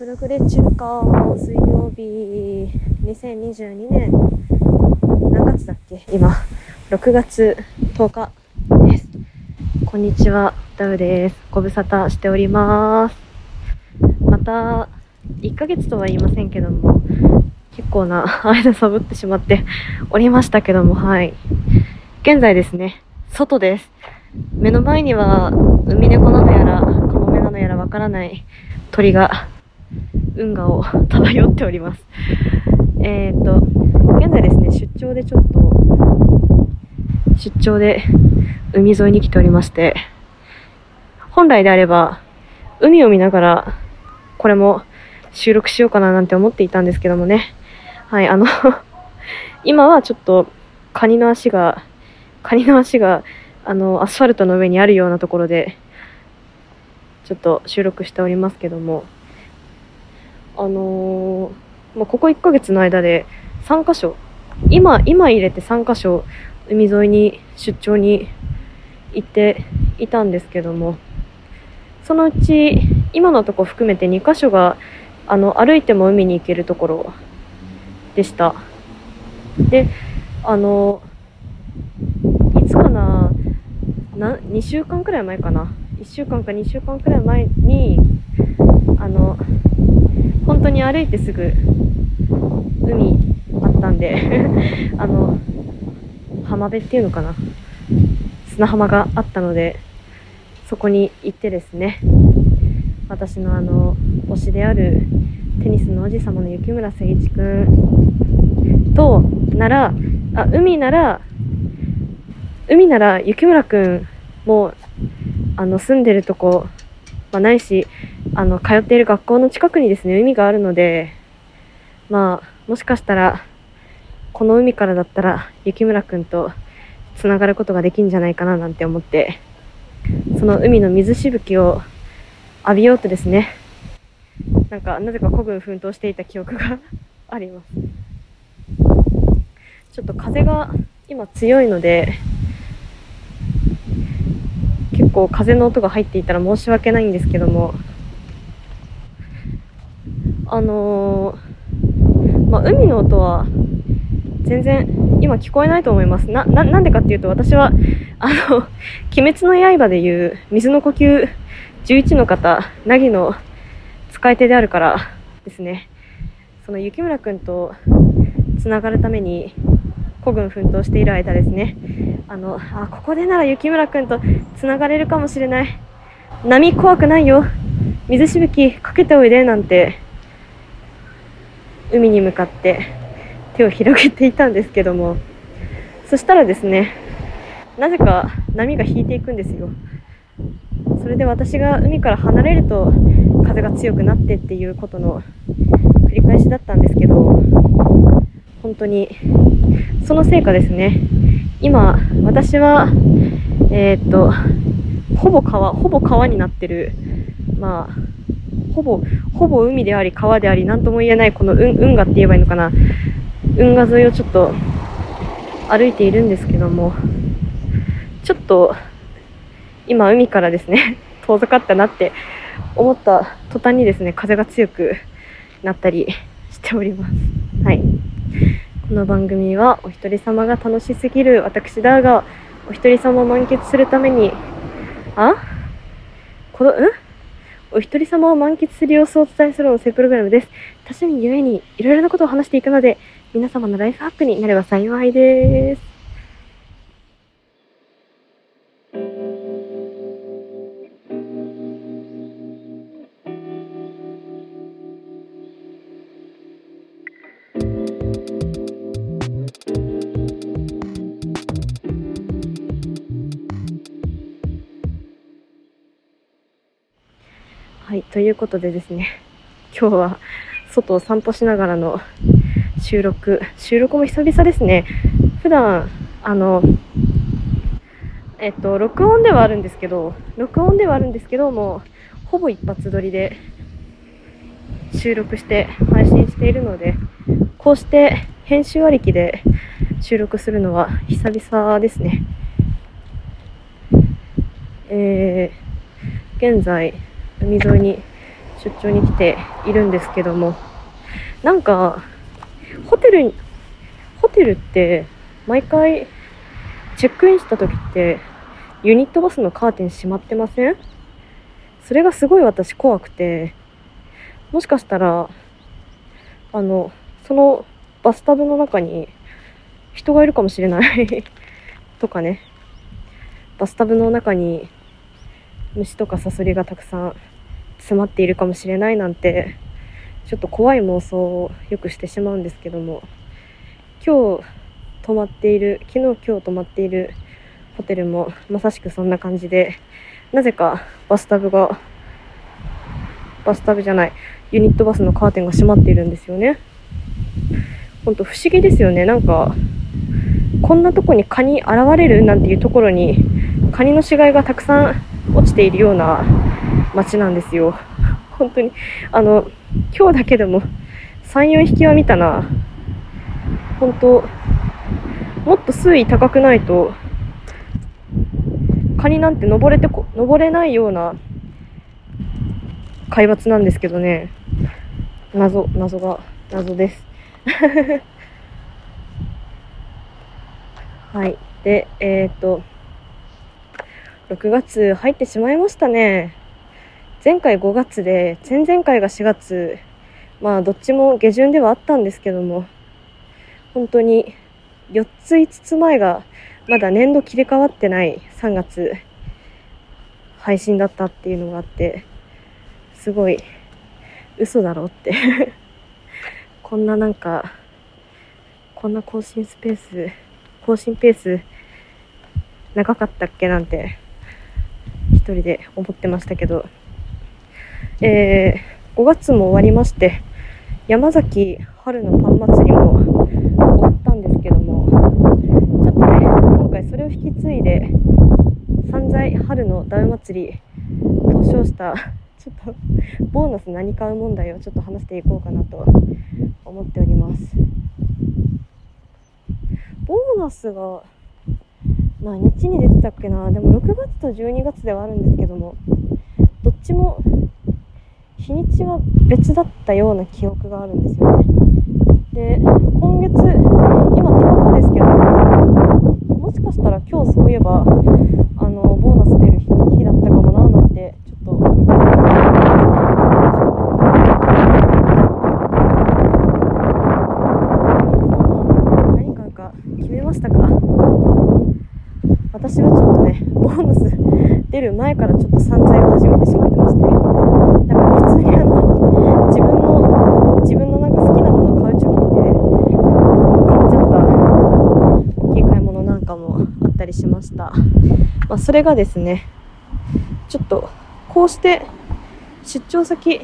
フルフレ中華水曜日2022年。何月だっけ？今。6月10日です。こんにちは。ダウです。ご無沙汰しております。また1ヶ月とは言いませんけども結構な 間サボってしまっておりましたけどもはい。現在ですね外です。目の前にはウミネコなのやらカモメなのやらわからない鳥が運河を 漂っております。えっ、と、現在ですね、出張でちょっと、出張で海沿いに来ておりまして、本来であれば、海を見ながら、これも収録しようかななんて思っていたんですけどもね。はい、あの 今はちょっと、カニの足が、カニの足が、あの、アスファルトの上にあるようなところで、ちょっと収録しておりますけども、あのー、まあ、ここ1ヶ月の間で3カ所、今、今入れて3カ所、海沿いに出張に行っていたんですけども、そのうち、今のとこ含めて2カ所が、あの、歩いても海に行けるところでした。で、あの、いつかな、な2週間くらい前かな。1週間か2週間くらい前に、あの、本当に歩いてすぐ海あったんで あの浜辺っていうのかな。砂浜があったのでそこに行ってですね私のあの推しであるテニスの王子様の雪村誠一くんとならあ海なら海なら雪村くんもあの住んでるとこまあ、ないし、あの、通っている学校の近くにですね、海があるので、まあ、もしかしたら、この海からだったら、雪村くんと繋がることができるんじゃないかななんて思って、その海の水しぶきを浴びようとですね、なんか、なぜか古軍奮闘していた記憶が あります。ちょっと風が今強いので、結構風の音が入っていたら申し訳ないんですけども、あのー、まあ、海の音は全然今聞こえないと思います。な、な、んでかっていうと私は、あの、鬼滅の刃でいう水の呼吸11の方、なぎの使い手であるからですね。その雪村くんと繋がるために孤軍奮闘している間ですね。あの、あ、ここでなら雪村くんと繋がれるかもしれない。波怖くないよ。水しぶきかけておいで、なんて、海に向かって手を広げていたんですけども、そしたらですね、なぜか波が引いていくんですよ。それで私が海から離れると風が強くなってっていうことの繰り返しだったんですけど、本当にその成果ですね。今、私は、えー、っと、ほぼ川、ほぼ川になってる、まあ、ほぼ、ほぼ海であり川であり、なんとも言えないこの運河って言えばいいのかな。運河沿いをちょっと歩いているんですけども、ちょっと、今海からですね、遠ざかったなって思った途端にですね、風が強くなったりしております。はい。この番組はお一人様が楽しすぎる私だがお一人様を満喫するためにあ？この、ん？お一人様を満喫する様子をお伝えする音声プログラムです。多趣味ゆえにいろいろなことを話していくので皆様のライフハックになれば幸いです。はい、ということでですね、今日は外を散歩しながらの収録、収録も久々ですね。普段、あの、えっと、録音ではあるんですけど、録音ではあるんですけども、ほぼ一発撮りで収録して配信しているので、こうして編集ありきで収録するのは久々ですね。えー、現在、海沿いに出張に来ているんですけどもなんかホテルホテルって毎回チェックインした時ってユニットバスのカーテン閉まってません？それがすごい私怖くてもしかしたらあのそのバスタブの中に人がいるかもしれない とかね。バスタブの中に虫とかサソリがたくさん詰まっているかもしれないなんてちょっと怖い妄想をよくしてしまうんですけども今日泊まっている昨日今日泊まっているホテルもまさしくそんな感じでなぜかバスタブがバスタブじゃないユニットバスのカーテンが閉まっているんですよね。ほんと不思議ですよね。なんかこんなとこに蚊に現れるなんていうところにカニの死骸がたくさん落ちているような街なんですよ。本当に。あの今日だけでも34匹は見たな。本当もっと水位高くないとカニなんて登れてこ登れないような海抜なんですけどね。謎謎が謎です。はい。でえっ、と6月入ってしまいましたね。前回5月で前々回が4月。まあどっちも下旬ではあったんですけども。本当に4つ5つ前がまだ年度切り替わってない3月配信だったっていうのがあってすごい嘘だろうって。こんななんかこんな更新スペース更新ペース長かったっけなんて一人で思ってましたけど。えー、5月も終わりまして山崎春のパン祭りも終わったんですけどもちょっとね今回それを引き継いで散財春のダウ祭りと称したちょっとボーナス何買う問題をちょっと話していこうかなと思っております。ボーナスが何日に出てたっけな。でも6月と12月ではあるんですけどもどっちも日にちは別だったような記憶があるんですよね。で今月今10日ですけどもしかしたら今日そういえばあのボーナス出る日日だったかもななんてちょっと何買うか決めましたか？私はちょっとねボーナス出る前からちょっと散財を始めてしまってましてだから普通にあの自分の自分のなんか好きなもの買う貯金で買っちゃった大きい買い物なんかもあったりしました、まあ、それがですねちょっとこうして出張先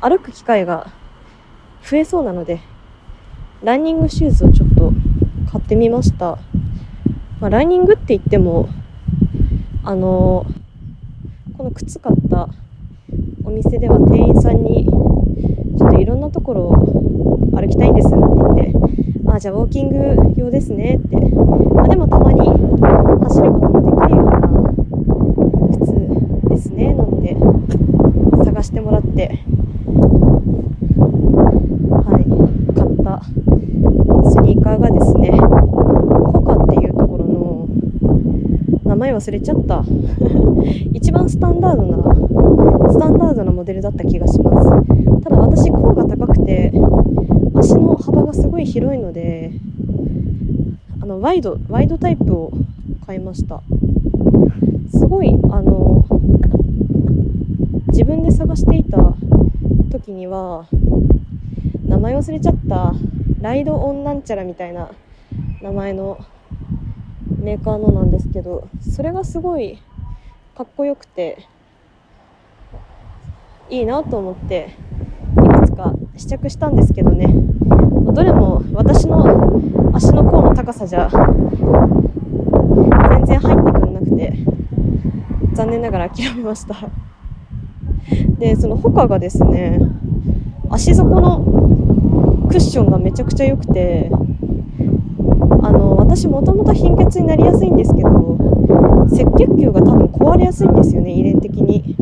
歩く機会が増えそうなのでランニングシューズをちょっと買ってみました、まあ、ランニングって言ってもあのこの靴買ったお店では店員さんにちょっといろんなところを歩きたいんですなんて言ってあじゃあウォーキング用ですねって、まあ、でもたまに走ることもできるような靴ですねなんて探してもらってはい買ったスニーカーがですねホカっていうところの名前忘れちゃった。一番スタンダードなスタンダードなモデルだった気がします。ただ私甲が高くて足の幅がすごい広いのであのワイドワイドタイプを買いました。すごいあの自分で探していた時には名前忘れちゃったライドオンなんちゃらみたいな名前のメーカーのなんですけどそれがすごいかっこよくていいなと思っていくつか試着したんですけどね。どれも私の足の甲の高さじゃ全然入ってくんなくて残念ながら諦めました。でそのホカがですね足底のクッションがめちゃくちゃ良くてあの私もともと貧血になりやすいんですけど赤血球が多分壊れやすいんですよね遺伝的に。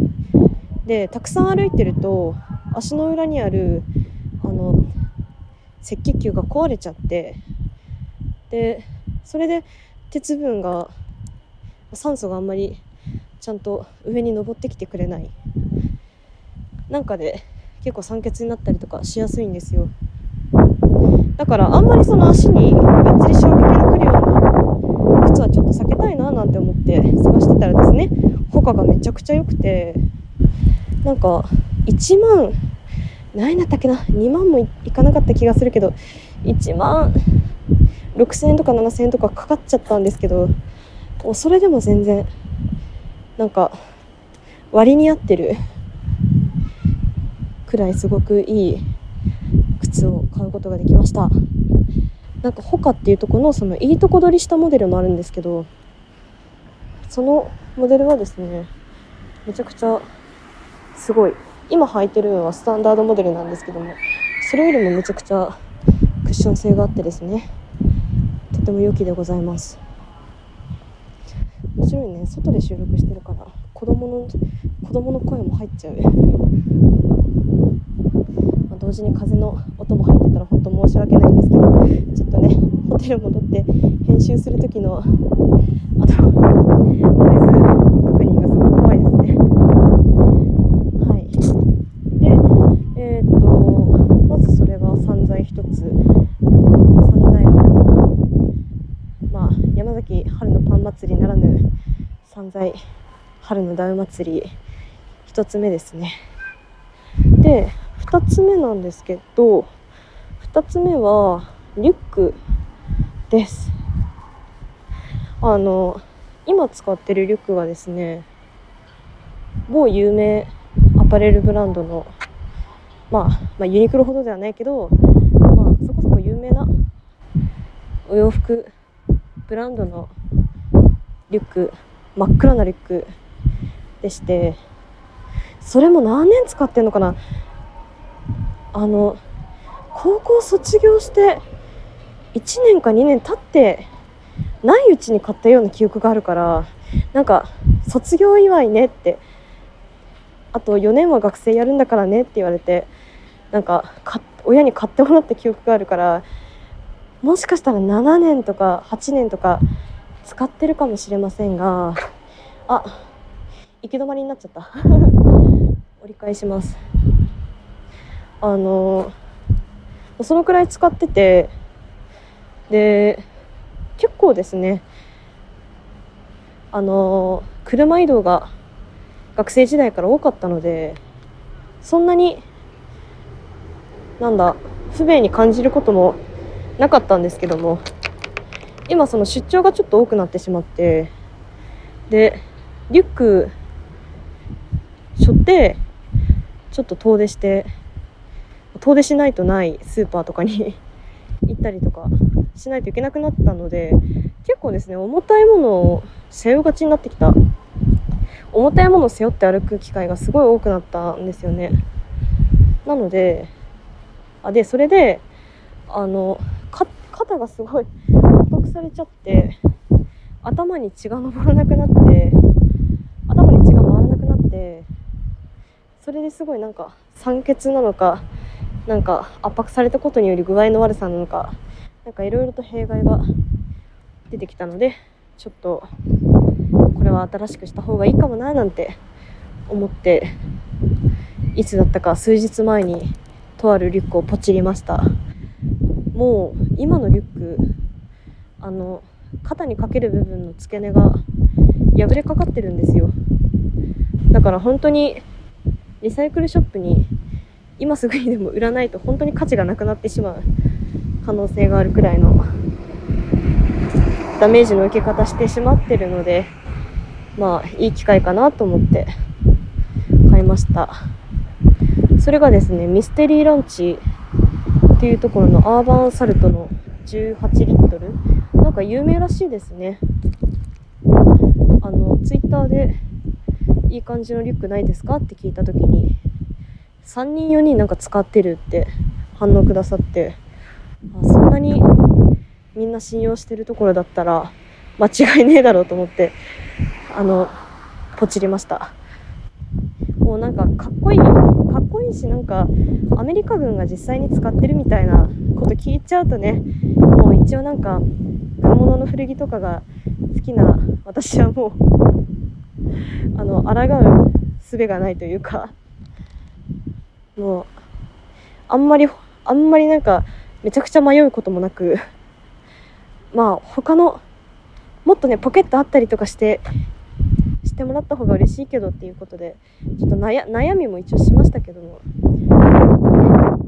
でたくさん歩いてると足の裏にあるあの赤血球が壊れちゃってでそれで鉄分が酸素があんまりちゃんと上に登ってきてくれない。なんかで結構酸欠になったりとかしやすいんですよ。だからあんまりその足にがっつり衝撃が来るような靴はちょっと避けたいななんて思って探してたらですね他がめちゃくちゃ良くてなんか1万何だったっけな2万もいかなかった気がするけど1万6000円とか7000円とかかかっちゃったんですけどそれでも全然なんか割に合ってるくらいすごくいい靴を買うことができました。なんかホカっていうとこのそのいいとこ取りしたモデルもあるんですけどそのモデルはですねめちゃくちゃすごい。今履いてるのはスタンダードモデルなんですけどもそれよりもめちゃくちゃクッション性があってですねとても良きでございます。面白いね。外で収録してるから子供の子供の声も入っちゃう。同時に風の音も入ってたら本当申し訳ないんですけどちょっとねホテル戻って編集する時のあのノイズ確認がすごい怖いですね。はい。でえー、っとまずそれが散財一つ。散財春のまあ山崎春のパン祭りならぬ散財春のダウ祭り1つ目ですね。で2つ目なんですけど2つ目はリュックです。あの今使ってるリュックがですね某有名アパレルブランドの、まあ、まあユニクロほどではないけど、まあ、そこそこ有名なお洋服ブランドのリュック真っ暗なリュックでしてそれも何年使ってんのかな？あの高校卒業して1年か2年経ってないうちに買ったような記憶があるからなんか卒業祝いねってあと4年は学生やるんだからねって言われてなんか親に買ってもらった記憶があるからもしかしたら7年とか8年とか使ってるかもしれませんがあ行き止まりになっちゃった。折り返します。あのそのくらい使っててで結構ですねあの車移動が学生時代から多かったのでそんなになんだ不便に感じることもなかったんですけども今その出張がちょっと多くなってしまってでリュック背負ってちょっと遠出して遠出しないとないスーパーとかに 行ったりとかしないといけなくなったので結構ですね重たいものを背負いがちになってきた。重たいものを背負って歩く機会がすごい多くなったんですよね。なのであでそれであの肩がすごい圧迫されちゃって頭に血が上らなくなって頭に血が回らなくなってそれですごいなんか酸欠なのかなんか圧迫されたことにより具合の悪さなのかなんかいろいろと弊害が出てきたのでちょっとこれは新しくした方がいいかもななんて思っていつだったか数日前にとあるリュックをポチりました。もう今のリュックあの肩にかける部分の付け根が破れかかってるんですよ。だから本当にリサイクルショップに今すぐにでも売らないと本当に価値がなくなってしまう可能性があるくらいのダメージの受け方してしまってるのでまあいい機会かなと思って買いました。それがですねミステリーランチっていうところのアーバンサルトの18リットル。なんか有名らしいですね。あのツイッターでいい感じのリュックないですか？って聞いた時に3人4人なんか使ってるって反応くださってあそんなにみんな信用してるところだったら間違いねえだろうと思ってあのポチりました。もうなんかかっこいいかっこいいしなんかアメリカ軍が実際に使ってるみたいなこと聞いちゃうとねもう一応なんか軍物の古着とかが好きな私はもうあの抗う術がないというかもう。あんまりあんまりなんかめちゃくちゃ迷うこともなく まあ他のもっとねポケットあったりとかしてしてもらった方が嬉しいけどっていうことでちょっと悩みも一応しましたけども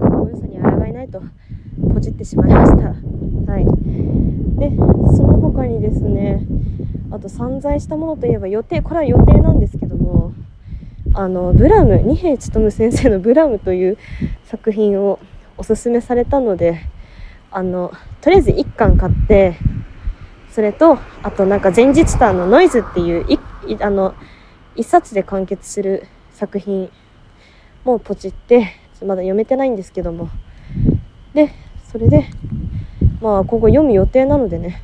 かっこよさに抗えないとこじってしまいました。はい。でその他にですねあと散財したものといえば予定これは予定なんですけどもあのブラム二瓶勉先生の「ブラム」という作品をおすすめされたのであのとりあえず1巻買ってそれとあとなんか前日譚の「ノイズ」っていういあの1冊で完結する作品もポチってまだ読めてないんですけども。でそれでまあ今後読む予定なのでね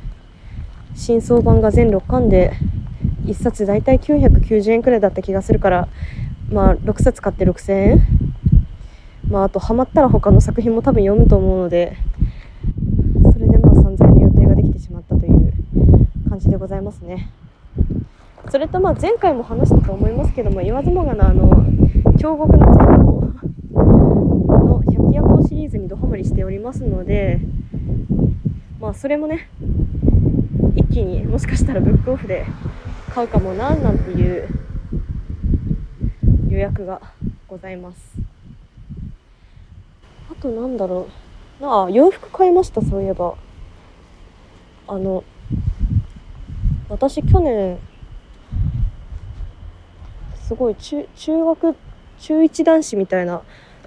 新装版が全6巻で1冊大体990円くらいだった気がするからまあ6冊買って6000円。まああとハマったら他の作品も多分読むと思うのでそれでまあ3000円の予定ができてしまったという感じでございますね。それとまあ前回も話したと思いますけども言わずもがなあの京極夏彦の百鬼夜行シリーズにドハマりしておりますのでまあそれもね一気にもしかしたらブックオフで買うかもななんていう予約がございます。あとなんだろう。なあ洋服買いましたそういえば。あの私去年すごい中中学中1男子みたいな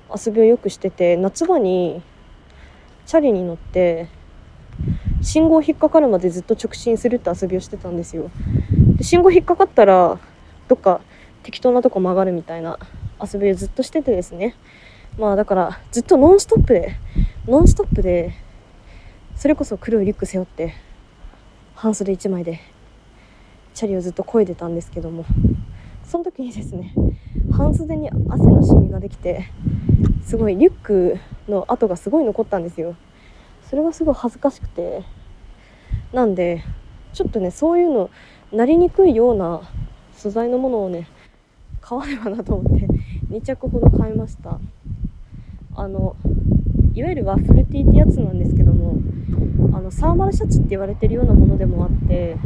遊びをよくしてて夏場にチャリに乗って信号引っかかるまでずっと直進するって遊びをしてたんですよ。で信号引っかかったらどっか適当なとこ曲がるみたいな遊びをずっとしててですね。まあだからずっとノンストップでノンストップでそれこそ黒いリュック背負って半袖1枚でチャリをずっと漕いでたんですけども。その時にですね半袖に汗のシミができてすごいリュックの跡がすごい残ったんですよ。それがすごい恥ずかしくて。なんでちょっとねそういうのなりにくいような素材のものをね買わねばなと思って2着ほど買いました。あのいわゆるワッフルティーってやつなんですけどもあのサーマルシャツって言われてるようなものでもあって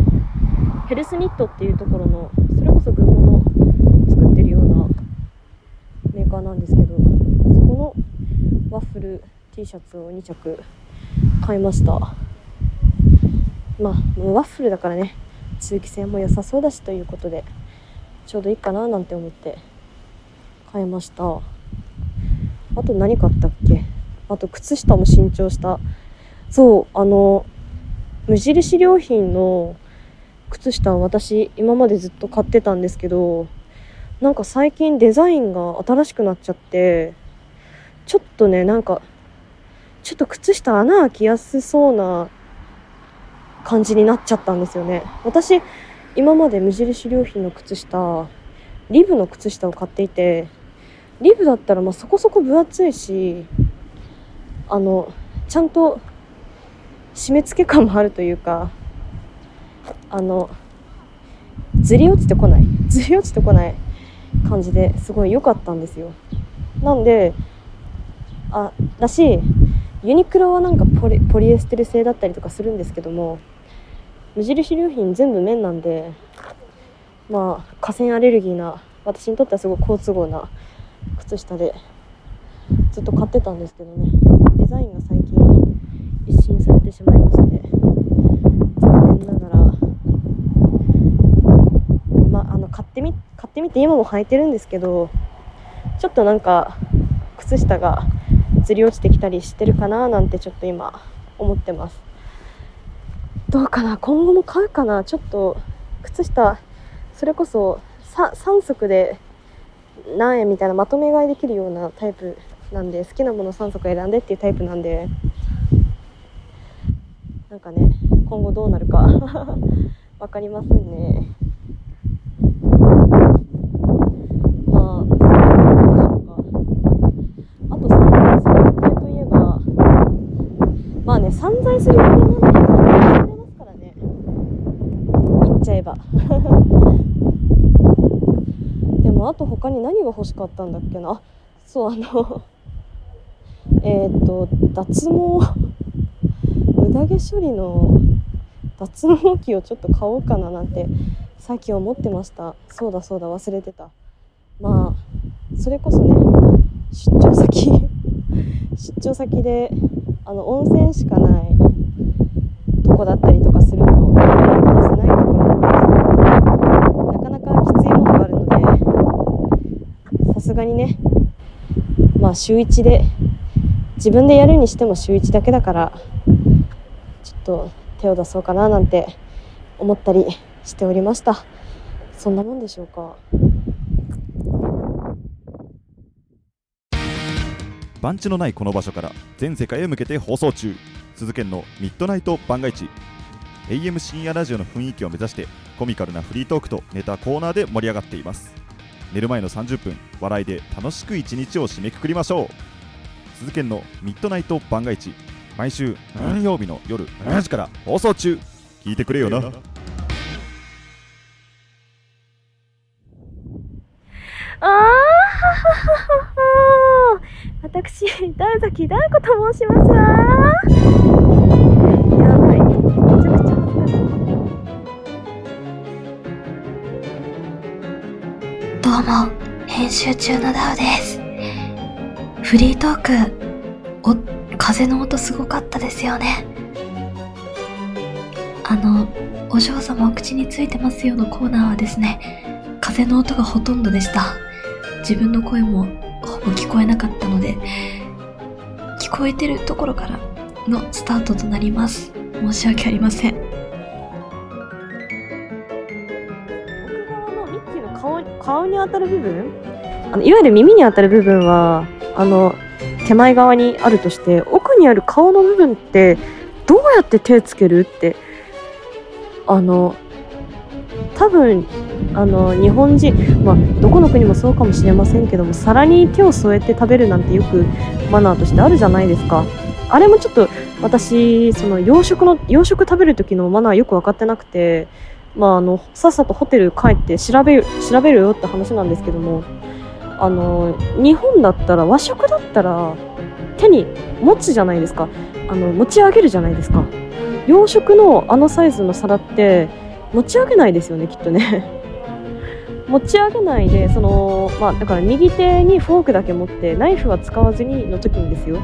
ヘルスニットっていうところのそれこそ軍物作ってるようなメーカーなんですけどそこのワッフル T シャツを2着買いました。まあワッフルだからね。通気性も良さそうだしということでちょうどいいかななんて思って買いました。あと何買ったっけ？あと靴下も新調した。そうあの無印良品の靴下を私今までずっと買ってたんですけどなんか最近デザインが新しくなっちゃってちょっとねなんかちょっと靴下穴開きやすそうな感じになっちゃったんですよね。私今まで無印良品の靴下リブの靴下を買っていてリブだったらまあそこそこ分厚いしあのちゃんと締め付け感もあるというかあのずり落ちてこない。ずり落ちてこない感じですごい良かったんですよ。なんであだしユニクロはなんかポリポリエステル製だったりとかするんですけども無印良品全部綿なんでまあ河川アレルギーな私にとってはすごい好都合な靴下でずっと買ってたんですけどね。デザインが最近一新されてしまいまして残念ながら、まあ、あの買ってみ買ってみて今も履いてるんですけどちょっとなんか靴下がずり落ちてきたりしてるかななんてちょっと今思ってます。どうかな？今後も買うかな？ちょっと靴下それこそ 3, 3足で何円みたいなまとめ買いできるようなタイプなんで好きなもの3足選んでっていうタイプなんで。なんかね今後どうなるか。分かりませんね。まあそんでしょうか。あと散財する予定といえばまあね散財する予定なんでえば。でも、あと他に何が欲しかったんだっけな。あ、そう、あの えっと、脱毛 無駄毛処理の脱毛器をちょっと買おうかななんてさっき思ってましたそうだそうだ忘れてたまあそれこそね出張先出張先であの温泉しかないとこだったりとかするとメンテナンスないところだったりするとなかなかきついものがあるのでさすがにね。まあ週1で自分でやるにしても週1だけだからちょっと手を出そうかななんて思ったりしておりました。そんなもんでしょうか。番地のないこの場所から全世界へ向けて放送中。鈴研のミッドナイト番外地 AM 深夜ラジオの雰囲気を目指してコミカルなフリートークとネタコーナーで盛り上がっています。寝る前の30分笑いで楽しく一日を締めくくりましょう。鈴研のミッドナイト番外地毎週何曜日の夜7時から放送中。聞いてくれよな。ああ私ダウザキダウコと申しますわも編集中のダウですフリートーク、お、風の音すごかったですよね。あの、お嬢様お口についてますよのコーナーはですね、風の音がほとんどでした。自分の声もほぼ聞こえなかったので、聞こえてるところからのスタートとなります。申し訳ありません。顔に当たる部分？あのいわゆる耳に当たる部分はあの手前側にあるとして奥にある顔の部分ってどうやって手つけるってあの多分あの日本人、まあ、どこの国もそうかもしれませんけども皿に手を添えて食べるなんてよくマナーとしてあるじゃないですか。あれもちょっと私その洋食の洋食食べる時のマナーよく分かってなくて、まあ、あのさっさとホテル帰って調べ調べるよって話なんですけどもあの日本だったら和食だったら手に持つじゃないですか。あの持ち上げるじゃないですか。洋食のあのサイズの皿って持ち上げないですよねきっとね。持ち上げないでそのまあだから右手にフォークだけ持ってナイフは使わずにの時にですよ。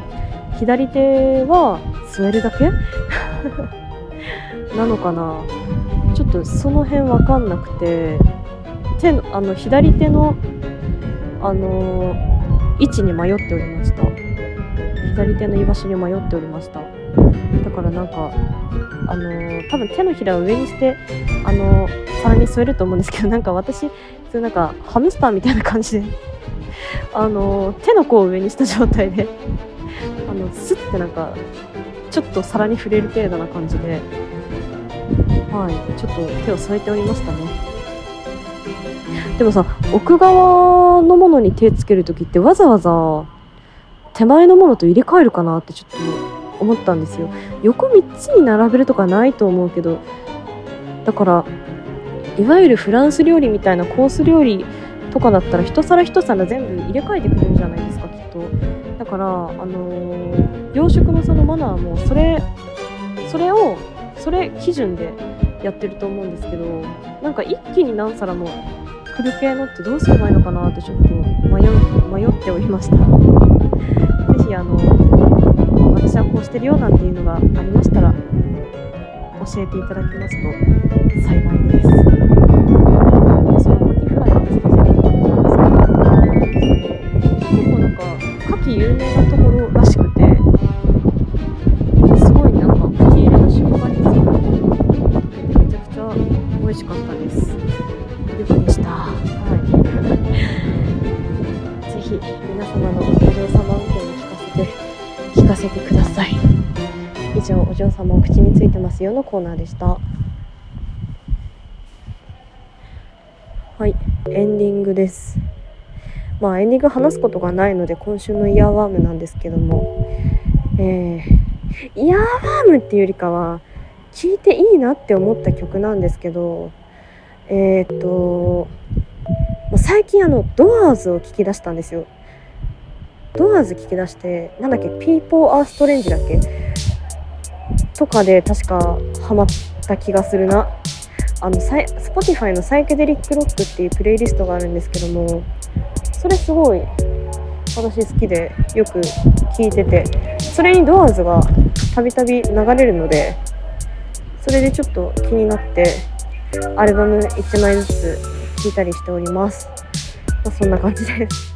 左手は添えるだけ？なのかな？ちょっとその辺わかんなくて手のあの左手のあのー、位置に迷っておりました。左手の居場所に迷っておりました。だからなんかあのー、多分手のひらを上にしてあのー、皿に添えると思うんですけどなんか私そういうなんかハムスターみたいな感じであの手の甲を上にした状態であのスッてなんかちょっと皿に触れる程度な感じではい。ちょっと手を添えておりましたね。でもさ奥側のものに手つける時ってわざわざ手前のものと入れ替えるかなってちょっと思ったんですよ。横3つに並べるとかないと思うけどだからいわゆるフランス料理みたいなコース料理とかだったら一皿一皿全部入れ替えてくれるじゃないですかきっと。だからあのー、洋食のそのマナーもそれそれをそれ基準でやってると思うんですけどなんか一気に何皿も来る系のってどうすればいいのかなってちょっと迷う迷っておりました。ぜひあの私はこうしてるよなんていうのがありましたら教えていただきますと幸いです。でそのカキフライ私初めて食べたんですけど結構なんかカキ有名なひ皆様のお嬢様運転を聞かせて聞かせてください。以上お嬢様お口についてますよのコーナーでした。はい、エンディングです。まあエンディング話すことがないので今週のイヤーワームなんですけども、えー、イヤーファームっていうよりかは聴いていいなって思った曲なんですけどえー、っと最近あのドアーズを聴き出したんですよ。ドアーズ聴き出してなんだっけ People are Strange だっけ？とかで確かハマった気がするな。あのサイ Spotify のサイケデリックロックっていうプレイリストがあるんですけどもそれすごい私好きでよく聴いててそれにドアーズがたびたび流れるのでそれでちょっと気になってアルバム1枚ずつ聞いたりしております、まあ、そんな感じです。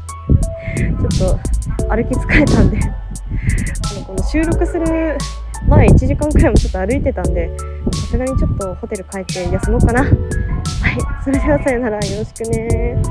ちょっと歩き疲れたんで。あのこの収録する前1時間くらいもちょっと歩いてたんでさすがにちょっとホテル帰って休もうかな。はい。それではさよなら。よろしくね。